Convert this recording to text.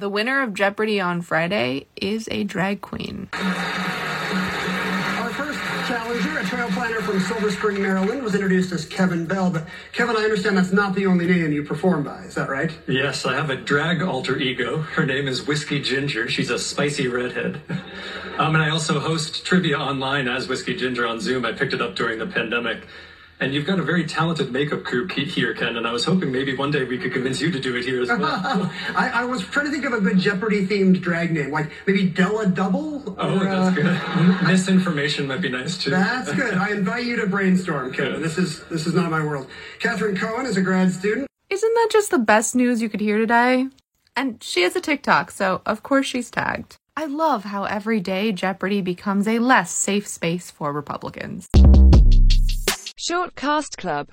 The winner of Jeopardy on Friday is a drag queen. Our first challenger, a trail planner from Silver Spring, Maryland, was introduced as Kevin Bell. But Kevin, I understand that's not the only name you perform by. Is that right? Yes, I have a drag alter ego. Her name is Whiskey Ginger. She's a spicy redhead. Um, and I also host trivia online as Whiskey Ginger on Zoom. I picked it up during the pandemic. And you've got a very talented makeup crew here, Ken, and I was hoping maybe one day we could convince you to do it here as well. I, I, was trying to think of a good Jeopardy themed drag name, like maybe Della Double? Oh, or, that's uh, good. Misinformation might be nice too. That's good. I invite you to brainstorm, Kevin. This is this is not my world. Catherine Cohen is a grad student. Isn't that just the best news you could hear today? And she has a TikTok, so of course she's tagged. I love how every day Jeopardy becomes a less safe space for Republicans. Short Cast Club